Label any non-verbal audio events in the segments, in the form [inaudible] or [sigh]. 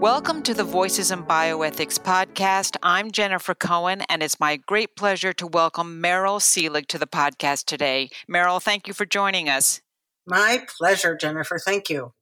Welcome to the Voices in Bioethics podcast. I'm Jennifer Cohen, and it's my great pleasure to welcome Meryl Seelig to the podcast today. Meryl, thank you for joining us. My pleasure, Jennifer. Thank you.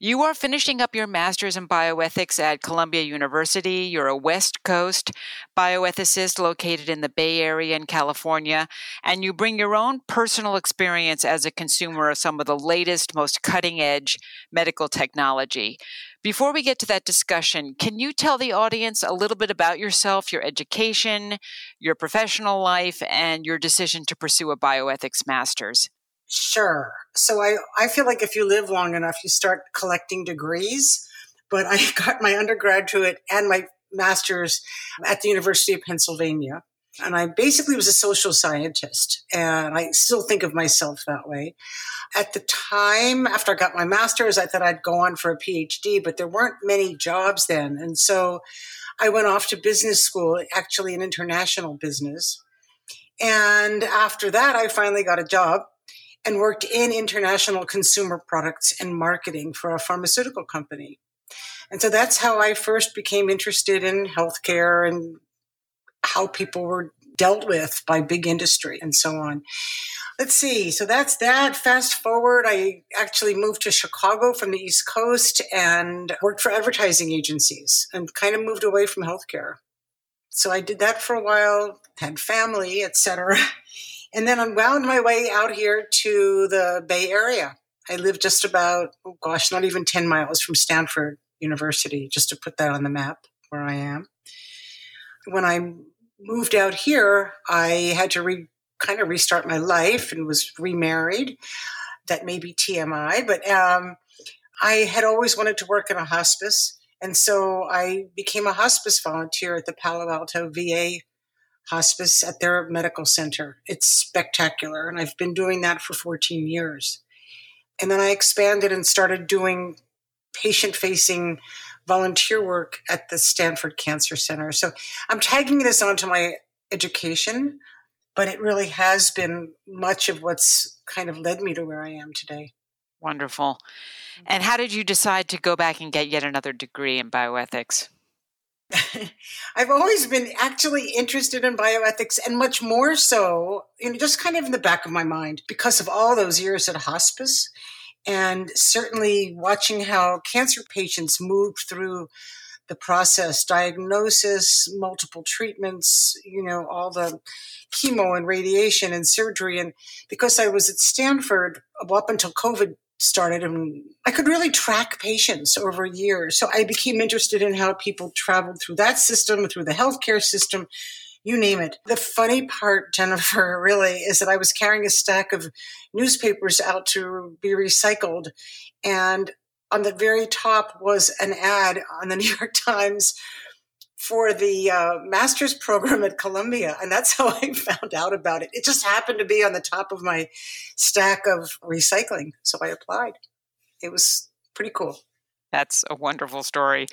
You are finishing up your master's in bioethics at Columbia University. You're a West Coast bioethicist located in the Bay Area in California, and you bring your own personal experience as a consumer of some of the latest, most cutting edge medical technology. Before we get to that discussion, can you tell the audience a little bit about yourself, your education, your professional life, and your decision to pursue a bioethics master's? Sure. So I, I feel like if you live long enough, you start collecting degrees. But I [laughs] got my undergraduate and my master's at the University of Pennsylvania. And I basically was a social scientist, and I still think of myself that way. At the time, after I got my master's, I thought I'd go on for a PhD, but there weren't many jobs then. And so I went off to business school, actually in international business. And after that, I finally got a job and worked in international consumer products and marketing for a pharmaceutical company. And so that's how I first became interested in healthcare and how people were dealt with by big industry and so on. Let's see. So that's that. Fast forward, I actually moved to Chicago from the East Coast and worked for advertising agencies and kind of moved away from healthcare. So I did that for a while, had family, etc. [laughs] And then I wound my way out here to the Bay Area. I live just about, oh gosh, not even 10 miles from Stanford University, just to put that on the map where I am. When I moved out here, I had to re, kind of restart my life and was remarried. That may be TMI, but um, I had always wanted to work in a hospice. And so I became a hospice volunteer at the Palo Alto VA hospice at their medical center. It's spectacular. And I've been doing that for 14 years. And then I expanded and started doing patient facing volunteer work at the Stanford Cancer Center. So I'm tagging this onto my education, but it really has been much of what's kind of led me to where I am today. Wonderful. And how did you decide to go back and get yet another degree in bioethics? [laughs] I've always been actually interested in bioethics and much more so, you know, just kind of in the back of my mind because of all those years at hospice and certainly watching how cancer patients move through the process diagnosis multiple treatments you know all the chemo and radiation and surgery and because i was at stanford up until covid started and I could really track patients over years. So I became interested in how people traveled through that system, through the healthcare system, you name it. The funny part, Jennifer, [laughs] really is that I was carrying a stack of newspapers out to be recycled. And on the very top was an ad on the [laughs] New York Times for the uh, master's program at Columbia. And that's how I [laughs] found out about it. It just happened to be on the top of my stack of recycling. So I applied. It was pretty cool. That's a wonderful story.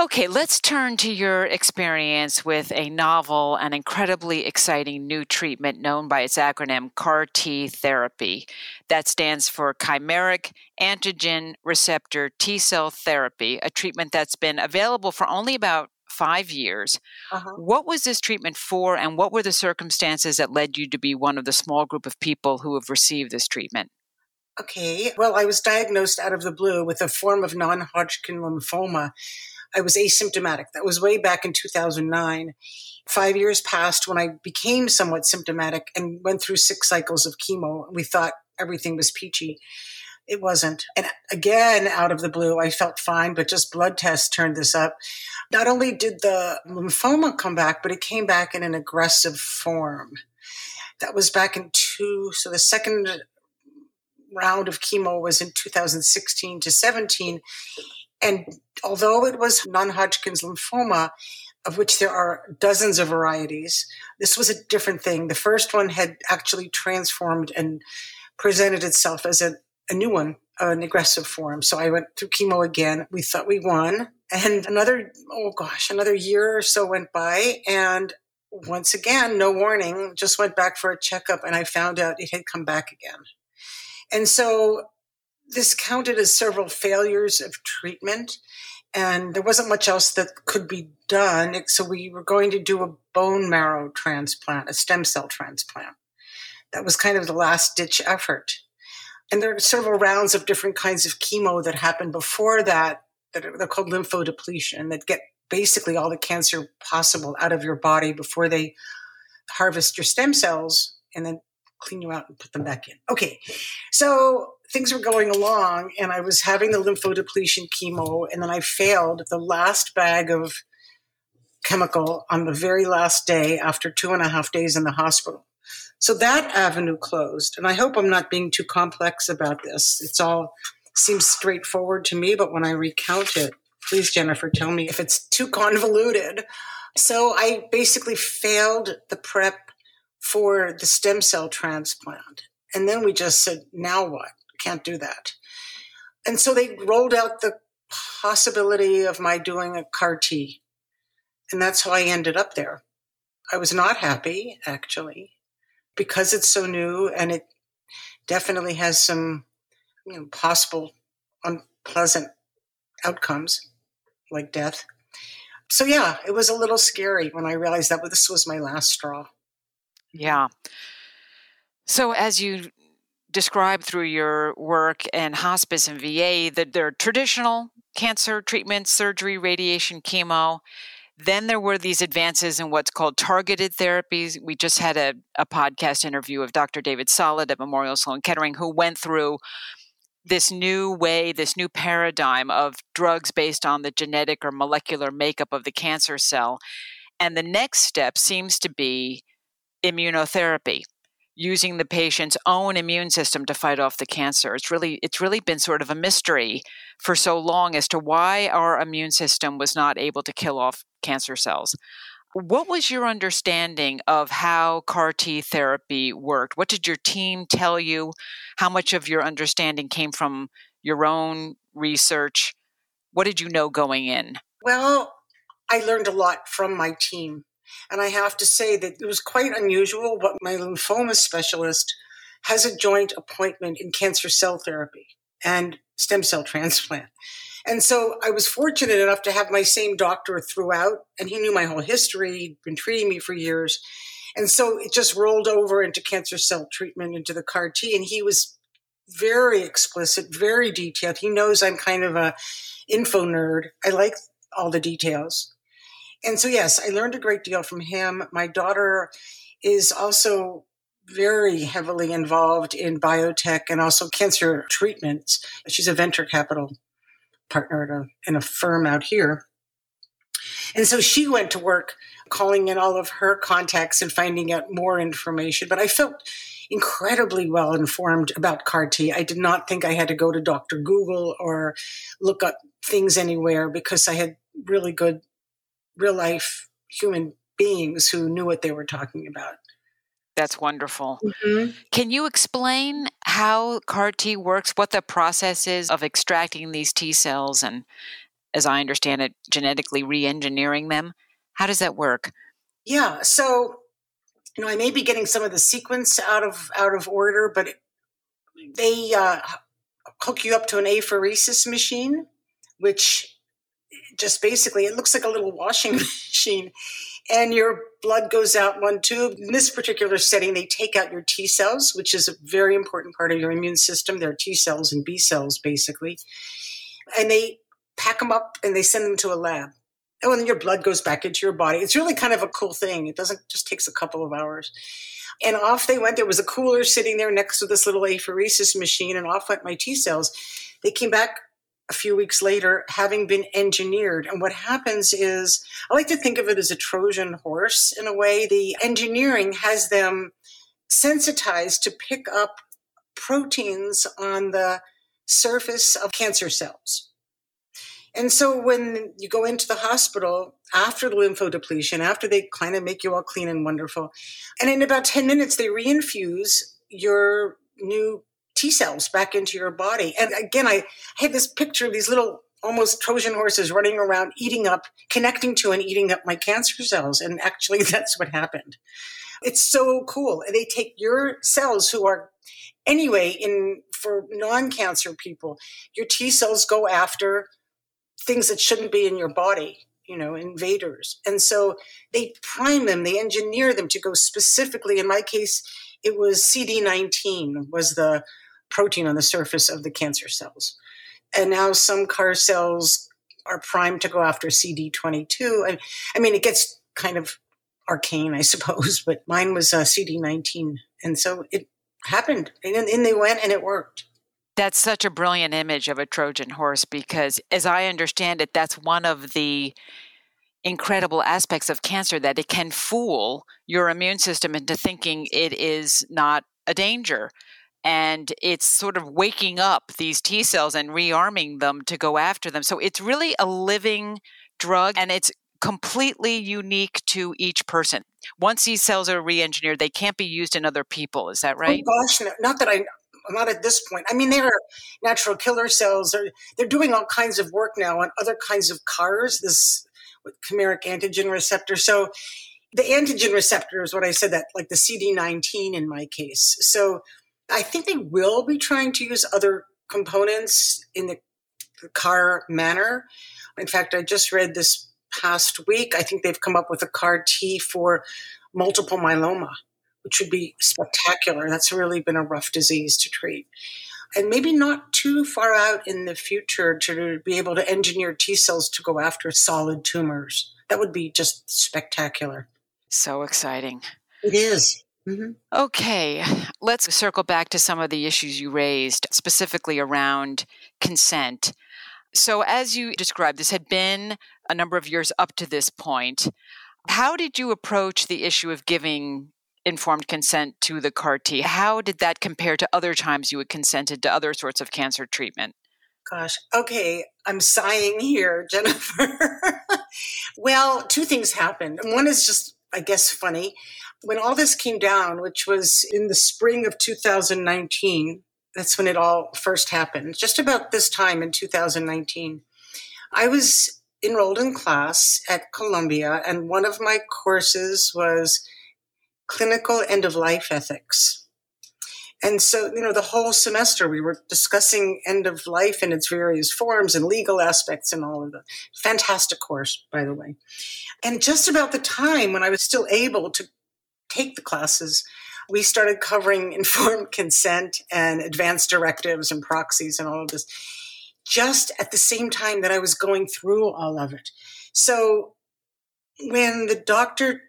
Okay, let's turn to your experience with a novel and incredibly exciting new treatment known by its acronym CAR T therapy. That stands for Chimeric Antigen Receptor T cell therapy, a treatment that's been available for only about five years. Uh-huh. What was this treatment for, and what were the circumstances that led you to be one of the small group of people who have received this treatment? Okay, well, I was diagnosed out of the blue with a form of non Hodgkin lymphoma I was asymptomatic. That was way back in 2009. Five years passed when I became somewhat symptomatic and went through six cycles of chemo. We thought everything was peachy. It wasn't. And again, out of the blue, I felt fine, but just blood tests turned this up. Not only did the lymphoma come back, but it came back in an aggressive form. That was back in two, so the second round of chemo was in 2016 to 17 and although it was non Hodgkin's lymphoma, of which there are dozens of varieties, this was a different thing. The first one had actually transformed and presented itself as a, a new one, an aggressive form. So I went through chemo again. We thought we won. And another, oh gosh, another year or so went by. And once again, no warning, just went back for a checkup and I found out it had come back again. And so this counted as several failures of treatment. and there wasn't much else that could be done. So we were going to do a bone marrow transplant, a stem cell transplant. That was kind of the last ditch effort. And there are several rounds of different kinds of chemo that happen before that, that are, they're called lymphodepletion, that get basically all the cancer possible out of your body before they harvest your stem cells and then clean you out and put them back in. Okay. So things were going along and I was having the lymphodepletion chemo and then I failed the last bag of chemical on the very last day after two and a half days in the hospital. So that avenue closed. And I hope I'm not being too complex about this. It's all seems straightforward to me, but when I recount it, please, Jennifer, tell me if it's too convoluted. So I basically failed the prep for the stem cell transplant. And then we just said, now what? Can't do that. And so they rolled out the possibility of my doing a CAR T. And that's how I ended up there. I was not happy, actually, because it's so new and it definitely has some you know, possible unpleasant outcomes like death. So, yeah, it was a little scary when I realized that this was my last straw. Yeah. So, as you described through your work in hospice and VA, that there are traditional cancer treatments, surgery, radiation, chemo. Then there were these advances in what's called targeted therapies. We just had a, a podcast interview of Dr. David Solit at Memorial Sloan Kettering, who went through this new way, this new paradigm of drugs based on the genetic or molecular makeup of the cancer cell. And the next step seems to be immunotherapy using the patient's own immune system to fight off the cancer. It's really it's really been sort of a mystery for so long as to why our immune system was not able to kill off cancer cells. What was your understanding of how CAR T therapy worked? What did your team tell you? How much of your understanding came from your own research? What did you know going in? Well, I learned a lot from my team. And I have to say that it was quite unusual, but my lymphoma specialist has a joint appointment in cancer cell therapy and stem cell [laughs] transplant. And so I was fortunate enough to have my same doctor throughout, and he knew my whole history, he'd been treating me for years. And so it just rolled over into cancer cell treatment, into the CAR T, and he was very explicit, very detailed. He knows I'm kind of a info nerd. I like all the details. And so, yes, I learned a great deal from him. My daughter is also very heavily involved in biotech and also cancer treatments. She's a venture capital partner at a, in a firm out here. And so she went to work calling in all of her contacts and finding out more information. But I felt incredibly well informed about CAR T. I did not think I had to go to Dr. Google or look up things anywhere because I had really good real life human beings who knew what they were talking about. That's wonderful. Mm-hmm. Can you explain how CAR T works, what the process is of extracting these T cells and, as I understand it, genetically re engineering them? How does that work? Yeah, so you know, I may be getting some of the sequence out of out of order, but they uh, hook you up to an apheresis machine, which just basically it looks like a little washing [laughs] machine and your blood goes out one tube. In this particular setting they take out your t cells which is a very important part of your immune system. They're t cells and b cells basically. And they pack them up and they send them to a lab. Oh and then your blood goes back into your body. It's really kind of a cool thing. It doesn't just takes a couple of hours. And off they went. There was a cooler sitting there next to this little apheresis machine and off went my t cells. They came back a few weeks later having been engineered. And what happens is, I like to think of it as a Trojan horse in a way. The engineering has them sensitized to pick up proteins on the surface of cancer cells. And so when you go into the hospital after the lymphodepletion, after they kind of make you all clean and wonderful, and in about 10 minutes, they reinfuse your new T cells back into your body. And again, I, had this picture of these little almost Trojan horses running around, eating up, connecting to and eating up my cancer cells. And actually, [laughs] that's what happened. It's so cool. They take your cells who are anyway in for non-cancer people, your T cells go after things that shouldn't be in your body, you know, invaders. And so they prime them, they engineer them to go specifically. In my case, it was CD19 was the protein on the surface of the cancer cells. And now some CAR cells are primed to go after CD22. And I mean, it gets kind of arcane, I suppose, [laughs] but mine was uh, CD19. And so it happened. And in they went and it worked. That's such a brilliant image of a Trojan horse because, as I understand it, that's one of the incredible aspects of cancer that it can fool your immune system into thinking it is not a danger. And it's sort of waking up these T cells and rearming them to go after them. So it's really a living drug and it's completely unique to each person. Once these cells are re engineered, they can't be used in other people. Is that oh, right? Oh, gosh, not that I not at this point. I mean, they are natural killer cells. They're, they're doing all kinds of work now on other kinds of CARs, this chimeric antigen receptor. So the antigen receptor is what I said that, like the CD19 in my case. So I think they will be trying to use other components in the CAR manner. In fact, I just read this past week, I think they've come up with a CAR T for multiple myeloma which would be spectacular. That's really been a rough disease to treat. And maybe not too far out in the future to be able to engineer T cells to go after solid tumors. That would be just spectacular. So exciting. It is. Mm-hmm. Okay, let's circle back to some of the issues you raised, specifically around consent. So, as you described, this had been a number of years up to this point. How did you approach the issue of giving informed consent to the CAR T. How did that compare to other times you had consented to other sorts of cancer treatment? Gosh, okay, I'm sighing here, [laughs] Jennifer. well, two things happened. One is just, I guess, funny. When all this came down, which was in the spring of 2019, that's when it all first happened, just about this time in 2019. I was enrolled in class at Columbia, and one of my courses was clinical end of life ethics. And so, you know, the whole semester we were discussing end of life in its various forms and legal aspects and all of the fantastic course, by the way. And just about the time when I was still able to take the classes, we started covering [laughs] informed consent and advanced directives and proxies and all of this just at the same time that I was going through all of it. So when the doctor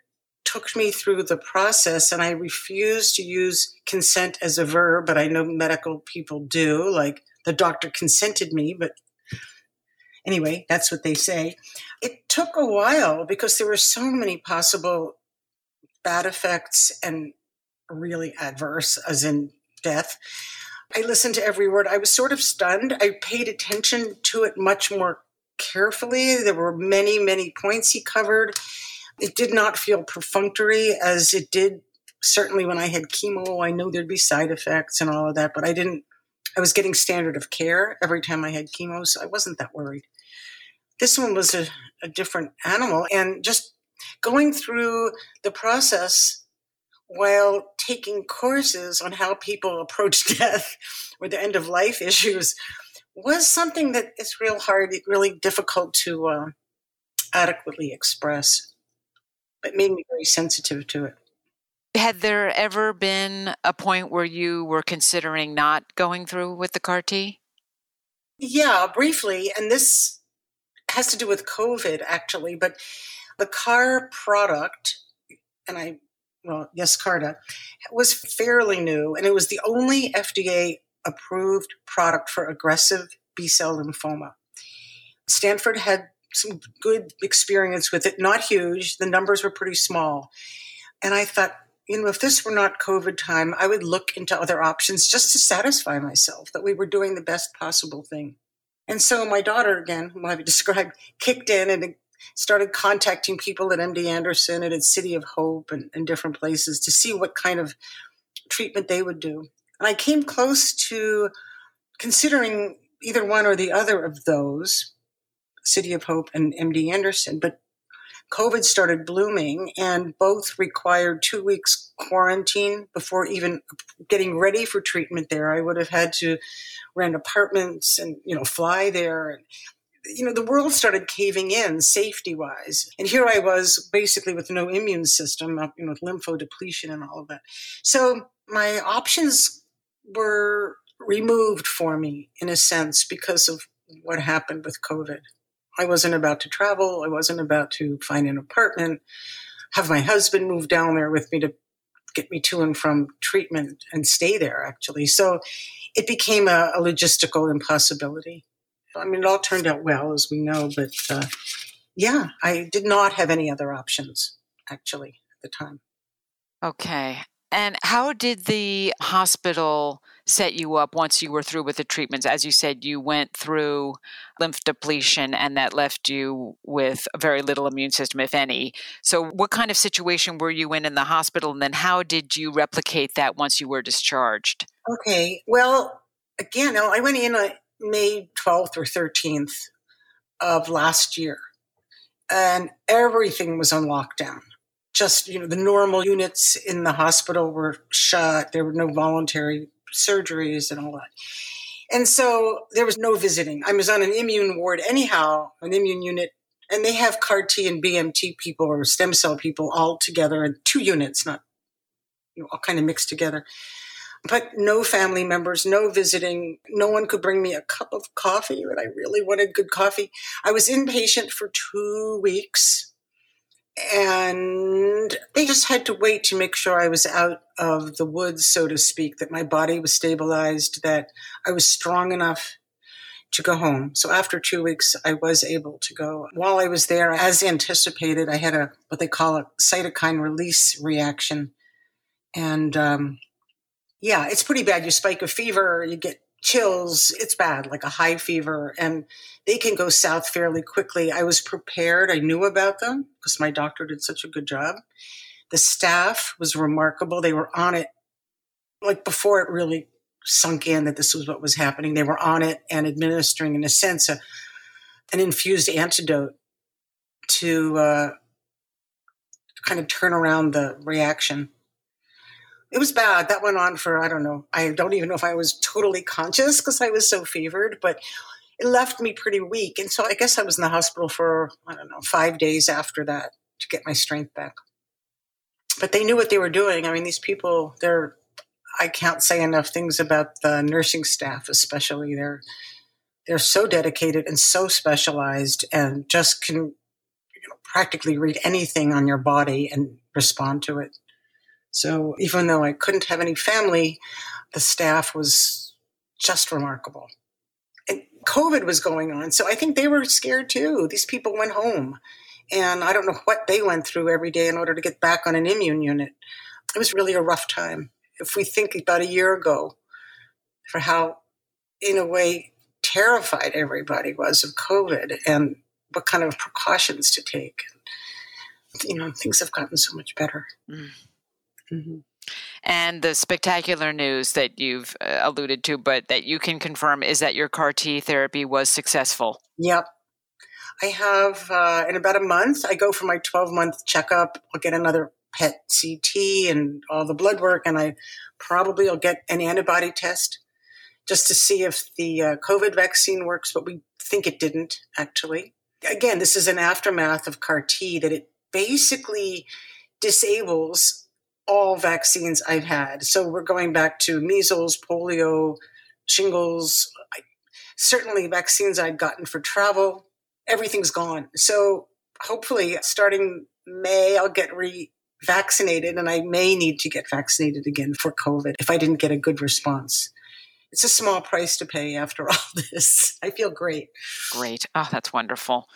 took me through the process and I refused to use consent as a verb, but I know medical people do, like the doctor consented me, but anyway, that's what they say. It took a while because there were so many possible bad effects and really adverse, as in death. I listened to every word. I was sort of stunned. I paid attention to it much more carefully. There were many, many points he covered it did not feel perfunctory as it did certainly when I had chemo. I know there'd be side effects and all of that, but I didn't, I was getting standard of care every time I had chemo, so I wasn't that worried. This one was a, a different animal, and just going through the process while taking courses on how people approach [laughs] death or the end of life issues was something that is real hard, really difficult to uh, adequately express but made me very sensitive to it. Had there ever been a point where you were considering not going through with the CAR T? Yeah, briefly. And this has to do with COVID, actually. But the CAR product, and I, well, Yescarta, was fairly new. And it was the only FDA approved product for aggressive B cell lymphoma. Stanford had some good experience with it, not huge. The numbers were pretty small. And I thought, you know, if this were not COVID time, I would look into other options just to satisfy myself that we were doing the best possible thing. And so my daughter, again, whom I've [laughs] described, kicked in and started contacting people at MD Anderson and at City of Hope and, and different places to see what kind of treatment they would do. And I came close to considering either one or the other of those City of Hope and MD Anderson, but COVID started blooming and both required two weeks quarantine before even getting ready for treatment there. I would have had to rent apartments and, you know, fly there. You know, the world started caving in safety wise. And here I was basically with no immune system, uh, you know, with lymphodepletion and all of that. So my options were removed for me in a sense because of what happened with COVID. I wasn't about to travel. I wasn't about to find an apartment, have my husband move down there with me to get me to and from treatment and stay there actually. So it became a, a logistical impossibility. I mean, it all turned out well, as we know, but uh, yeah, I did not have any other options actually at the time. Okay. And how did the hospital set you up once you were through with the treatments? As you said, you went through lymph depletion and that left you with very little immune system, if any. So, what kind of situation were you in in the hospital? And then, how did you replicate that once you were discharged? Okay. Well, again, I went in on May 12th or 13th of last year, and everything was on lockdown. Just you know the normal units in the hospital were shut. There were no voluntary surgeries and all that. And so there was no visiting. I was on an immune ward anyhow an immune unit and they have car t and bmt people or stem cell people all together in two units not you know all kind of mixed together but no family members, no visiting. No one could bring me a cup of coffee, but I really wanted good coffee. I was inpatient for two weeks and they just had to wait to make sure I was out of the woods, so to speak, that my body was stabilized, that I was strong enough to go home. So after two weeks, I was able to go. While I was there, as anticipated, I had a what they call a cytokine release reaction, and um, yeah, it's pretty bad. You spike a fever, you get chills, it's bad, like a high fever, and they can go south fairly quickly. I was prepared. I knew about them because my doctor did such a good job. The staff was remarkable. They were on it like before it really sunk in that this was what was happening. They were on it and administering, in a sense, a, an infused antidote to uh, kind of turn around the reaction it was bad. That went on for, I don't know, I don't even know if I was totally conscious because I was so fevered, but it left me pretty weak. And so I guess I was in the hospital for, I don't know, five days after that to get my strength back. But they knew what they were doing. I mean, these people, they're, I can't say enough things about the nursing staff, especially. They're, they're so dedicated and so specialized and just can you know, practically read anything on your body and respond to it. So even though I couldn't have any family, the staff was just remarkable. And COVID was going on. So I think they were scared too. These people went home. And I don't know what they went through every day in order to get back on an immune unit. It was really a rough time. If we think about a year ago, for how, in a way, terrified everybody was of COVID and what kind of precautions to take. You know, things have gotten so much better. Mm. Mm-hmm. And the spectacular news that you've uh, alluded to, but that you can confirm, is that your CAR T therapy was successful. Yep. I have, uh, in about a month, I go for my 12 month checkup. I'll get another PET CT and all the blood work, and I probably will get an antibody test just to see if the uh, COVID vaccine works, but we think it didn't actually. Again, this is an aftermath of CAR T that it basically disables all vaccines I've had. So we're going back to measles, polio, shingles, I, certainly vaccines I'd gotten for travel. Everything's gone. So hopefully, starting May, I'll get re vaccinated and I may need to get vaccinated again for COVID if I didn't get a good response. It's a small price to pay after [laughs] all this. I feel great. Great. Oh, that's wonderful.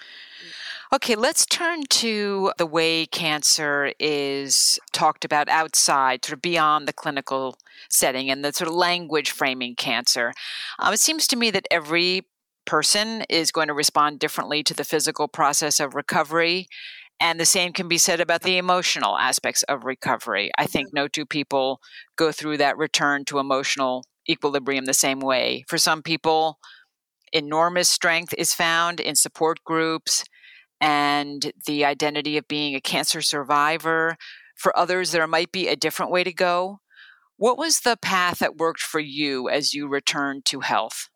Okay, let's turn to the way cancer is talked about outside, sort of beyond the clinical setting and the sort of language framing cancer. Um, it seems to me that every person is going to respond differently to the physical process of recovery. And the same can be said about the emotional aspects of recovery. I think no two people go through that return to emotional equilibrium the same way. For some people, enormous strength is found in support groups and the identity of being a cancer survivor. For others, there might be a different way to go. What was the path that worked for you as you returned to health?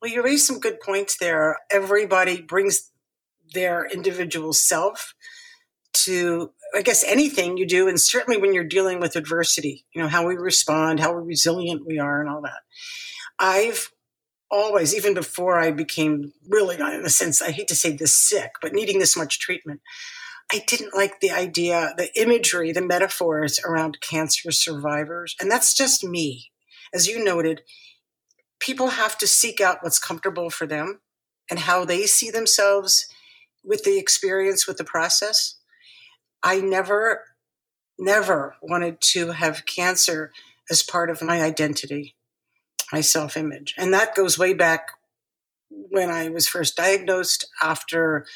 Well, you raised some good points there. Everybody brings their individual self to, I guess, anything you do, and certainly when you're dealing with adversity, you know, how we respond, how resilient we are, and all that. I've always, even before I became really, in a sense, I hate to say this sick, but needing this much treatment, I didn't like the idea, the imagery, the metaphors around cancer survivors. And that's just me. As you noted, people have to seek out what's comfortable for them and how they see themselves with the experience with the process. I never, never wanted to have cancer as part of my identity, my self image. And that goes way back when I was first diagnosed after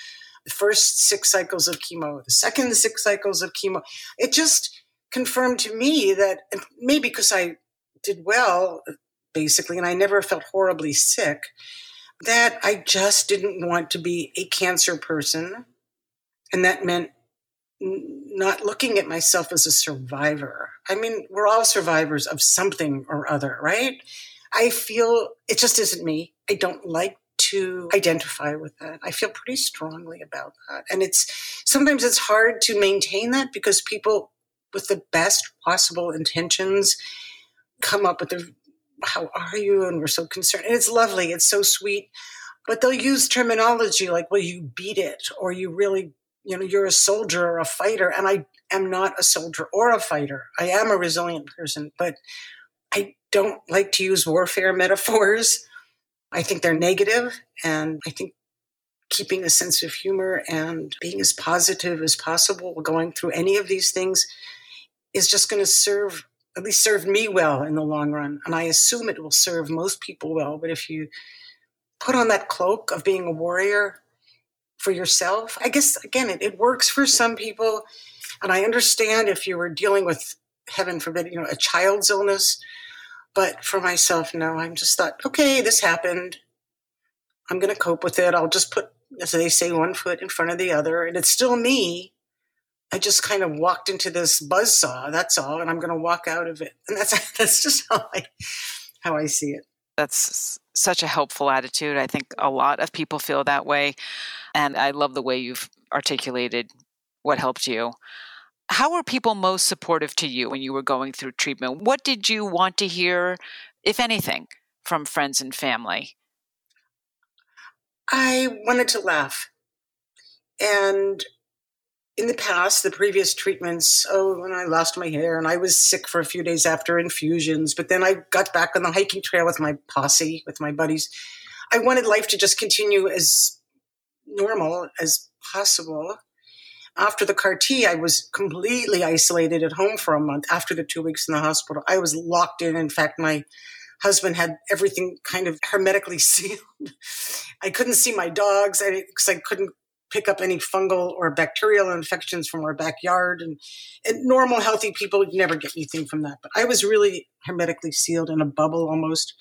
the first six cycles of chemo, the second six cycles of chemo. It just confirmed to me that maybe because I did well, basically, and I never felt horribly sick, that I just didn't want to be a cancer person. And that meant not looking at myself as a survivor. I mean, we're all survivors of something or other, right? I feel it just isn't me. I don't like to identify with that. I feel pretty strongly about that. And it's sometimes it's hard to maintain that because people with the best possible intentions come up with the how are you? And we're so concerned. And it's lovely. It's so sweet. But they'll use terminology like, well, you beat it, or you really, you know, you're a soldier or a fighter. And I am not a soldier or a fighter. I am a resilient person, but I don't like to use warfare [laughs] metaphors. I think they're negative, and I think keeping a sense of humor and being as positive as possible going through any of these things is just going to serve at least serve me well in the long run and i assume it will serve most people well but if you put on that cloak of being a warrior for yourself i guess again it, it works for some people and i understand if you were dealing with heaven forbid you know a child's illness but for myself, no, I'm just thought, okay, this happened. I'm going to cope with it. I'll just put, as they say, one foot in front of the other. And it's still me. I just kind of walked into this buzz saw. That's all. And I'm going to walk out of it. And that's, [laughs] that's just how I, how I see it. That's such a helpful attitude. I think a lot of people feel that way. And I love the way you've articulated what helped you. How were people most supportive to you when you were going through treatment? What did you want to hear, if anything, from friends and family? I wanted to laugh. And in the past, the previous treatments, oh, when I lost my hair and I was sick for a few days after infusions, but then I got back on the hiking trail with my posse, with my buddies. I wanted life to just continue as normal as possible after the CAR T, I was completely isolated at home for a month after the two weeks in the hospital. I was locked in. In fact, my husband had everything kind of hermetically [laughs] sealed. I couldn't see my dogs because I, couldn't pick up any fungal or bacterial infections from our backyard. And, and normal, healthy people would never get anything from that. But I was really hermetically sealed in a bubble almost.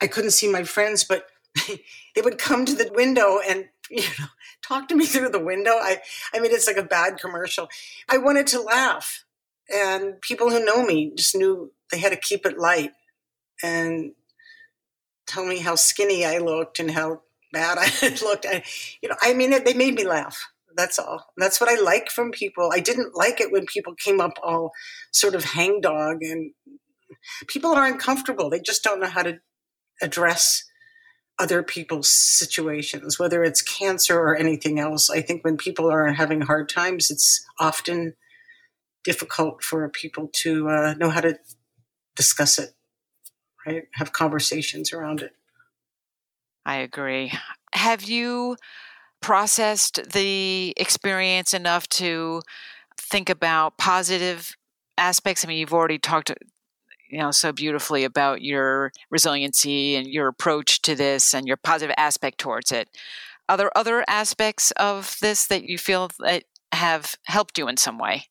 I couldn't see my friends, but [laughs] they would come to the window and [laughs] you know talk to me through the window. I i mean it's like a bad commercial. I wanted to laugh and people who know me just knew they had to keep it light and tell me how skinny i looked and how bad [laughs] i looked. I, you know i mean they made me laugh that's all. That's what i like from people. I didn't like it when people came up all sort of hangdog and people are uncomfortable. They just don't know how to address other people's situations, whether it's cancer or anything else. I think when people are having hard times, it's often difficult for people to uh, know how to discuss it, right? Have conversations around it. I agree. Have you processed the experience enough to think about positive aspects? I mean, you've already talked you know so beautifully about your resiliency and your approach to this and your positive aspect towards it. Are there other aspects of this that you feel that have helped you in some way?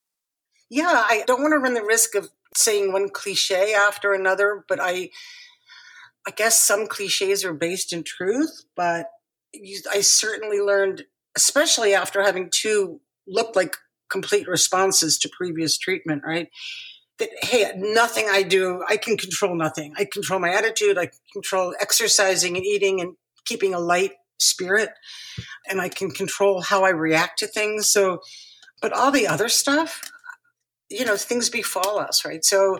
Yeah i don't want to run the risk of saying one cliche after another but i i guess some cliches are based in truth but i certainly learned especially after having two look like complete responses to previous treatment right that hey nothing i do i can control nothing i control my attitude i control exercising and eating and keeping a light spirit and I can control how I react to things. So, but all the other stuff, you know, things befall us, right? So,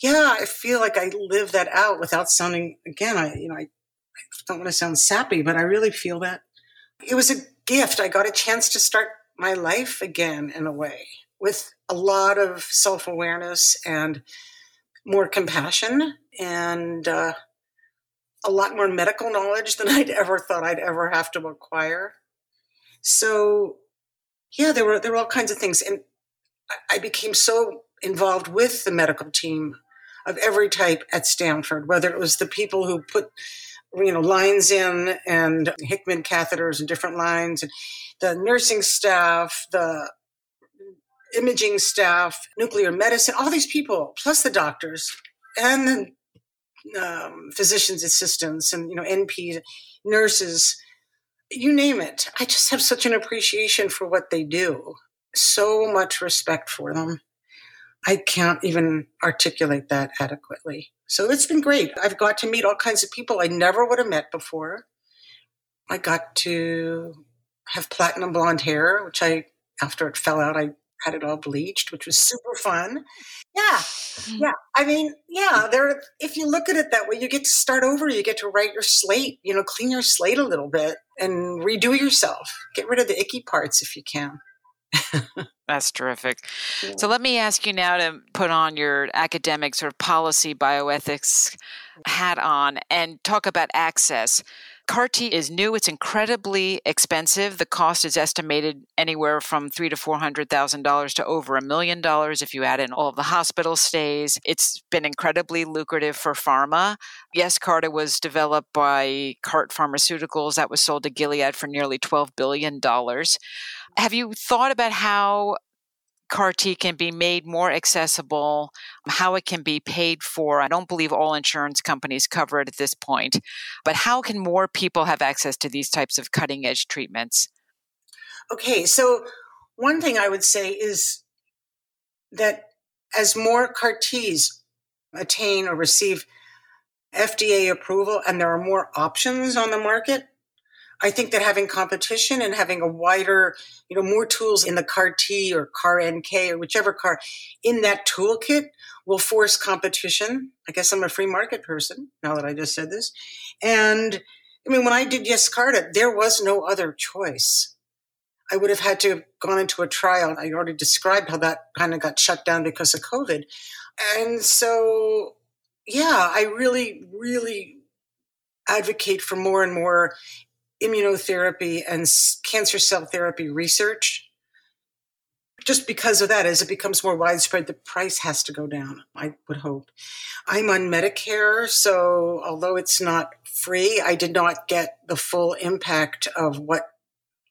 yeah, I feel like I live that out without sounding, again, I, you know, I, I don't want to sound sappy, but I really feel that. It was a gift. I got a chance to start my life again in a way with a lot of self awareness and more compassion and uh, a lot more medical knowledge than [laughs] I'd ever thought I'd ever have to acquire. So, yeah, there were there were all kinds of things, and I became so involved with the medical team of every type at Stanford, whether it was the people who put you know lines in and Hickman catheters and different lines, and the nursing staff, the imaging staff, nuclear medicine, all these people, plus the doctors and the um, physicians assistants and you know NP nurses, you name it. I just have such an appreciation for what they do. So much respect for them. I can't even articulate that adequately. So it's been great. I've got to meet all kinds of people I never would have met before. I got to have platinum blonde hair, which I, after it fell out, I had it all bleached, which was super fun. Yeah. Mm. Yeah. I mean, yeah, there if you look at it that way, you get to start over, you get to write your slate, you know, clean your slate a little bit and redo yourself. Get rid of the icky parts if you can. [laughs] That's terrific. Yeah. So let me ask you now to put on your academic sort of policy bioethics hat on and talk about access. CAR T is new. It's incredibly expensive. The cost is estimated anywhere from three to four hundred thousand dollars to over a million dollars if you add in all of the hospital stays. It's been incredibly lucrative for pharma. Yescarta was developed by Kite Pharmaceuticals that was sold to Gilead for nearly twelve billion dollars. Have you thought about how CAR T can be made more accessible, how it can be paid for. I don't believe all insurance companies cover it at this point, but how can more people have access to these types of cutting edge treatments? Okay, so one thing I would say is that as more CAR Ts attain or receive FDA approval and there are more options on the market, I think that having competition and having a wider, you know, more tools in the CAR T or CAR NK or whichever CAR in that toolkit will force competition. I guess I'm a free market person now that I just said this. And I mean, when I did Yescarta, there was no other choice. I would have had to have gone into a trial. I already described how that kind of got shut down because of COVID. And so, yeah, I really, really advocate for more and more immunotherapy and cancer cell therapy research. Just because of that, as it becomes more widespread, the price has to go down, I would hope. I'm on Medicare, so although it's not free, I did not get the full impact of what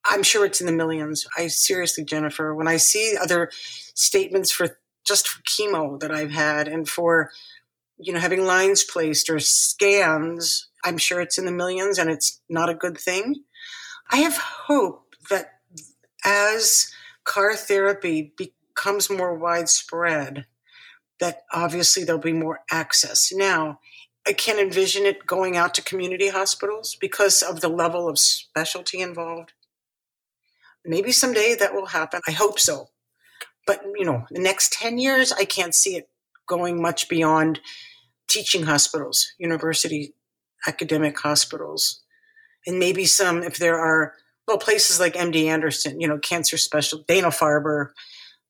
I'm sure it's in the millions. I seriously, Jennifer, when I see other statements for just for chemo that I've had and for, you know, having lines placed or scans I'm sure it's in the millions and it's not a good thing. I have hope that as CAR therapy becomes more widespread, that obviously there'll be more access. Now, I can't envision it going out to community hospitals because of the level of specialty involved. Maybe someday that will happen. I hope so. But, you know, the next 10 years, I can't see it going much beyond teaching hospitals, university academic hospitals, and maybe some if there are well places like MD Anderson, you know, cancer special, Dana Farber,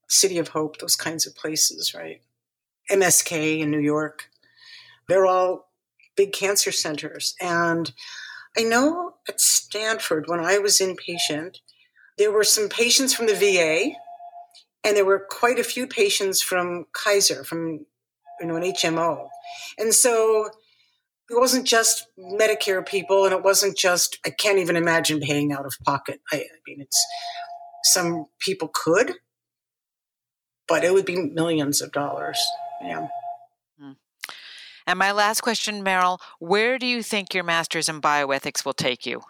City of Hope, those kinds of places, right? MSK in New York, they're all big cancer centers, and I know at Stanford when I was inpatient, there were some patients from the VA, and there were quite a few patients from Kaiser, from you know an HMO, and so it wasn't just Medicare people, and it wasn't just, I can't even imagine paying out of pocket. I, I mean, it's some people could, but it would be millions of dollars. Yeah. Hmm. And my last question, Meryl, where do you think your master's in bioethics will take you?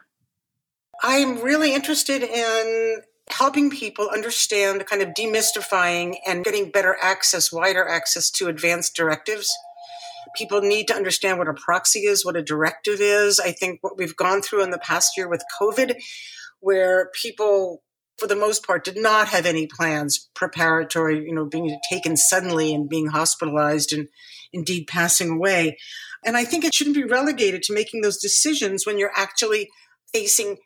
I'm really interested in helping people understand, kind of demystifying and getting better access, wider access to advanced directives People need to understand what a proxy is, what a directive is. I think what we've gone through in the past year with COVID, where people for the most part, did not have any plans preparatory, you know, being taken suddenly and being hospitalized and indeed passing away. And I think it shouldn't be relegated to making those decisions when you're actually facing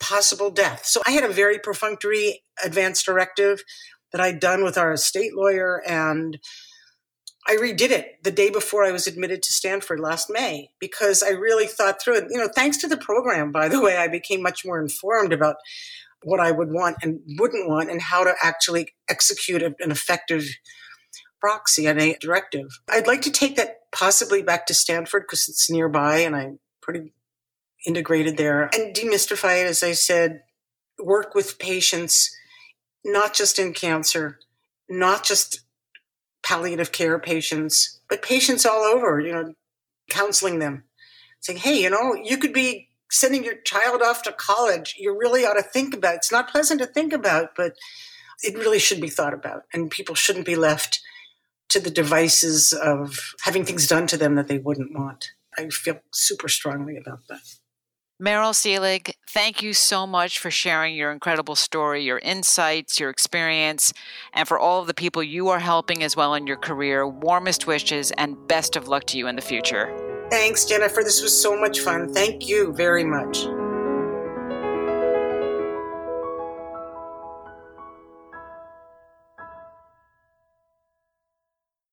possible death. So I had a very perfunctory advance directive that I'd done with our estate lawyer and I redid it the day before I was admitted to Stanford last May because I really thought through it. You know, thanks to the program, by the way, I became much more informed about what I would want and wouldn't want and how to actually execute an effective proxy and a directive. I'd like to take that possibly back to Stanford because it's nearby and I'm pretty integrated there and demystify it, as I said, work with patients, not just in cancer, not just palliative care patients, but patients all over, you know, counseling them, saying, hey, you know, you could be sending your child off to college, you really ought to think about. it. It's not pleasant to think about, but it really should be thought about. And people shouldn't be left to the devices of having things done to them that they wouldn't want. I feel super strongly about that. Meryl Seelig, thank you so much for sharing your incredible story, your insights, your experience, and for all of the people you are helping as well in your career. Warmest wishes and best of luck to you in the future. Thanks, Jennifer. This was so much fun. Thank you very much.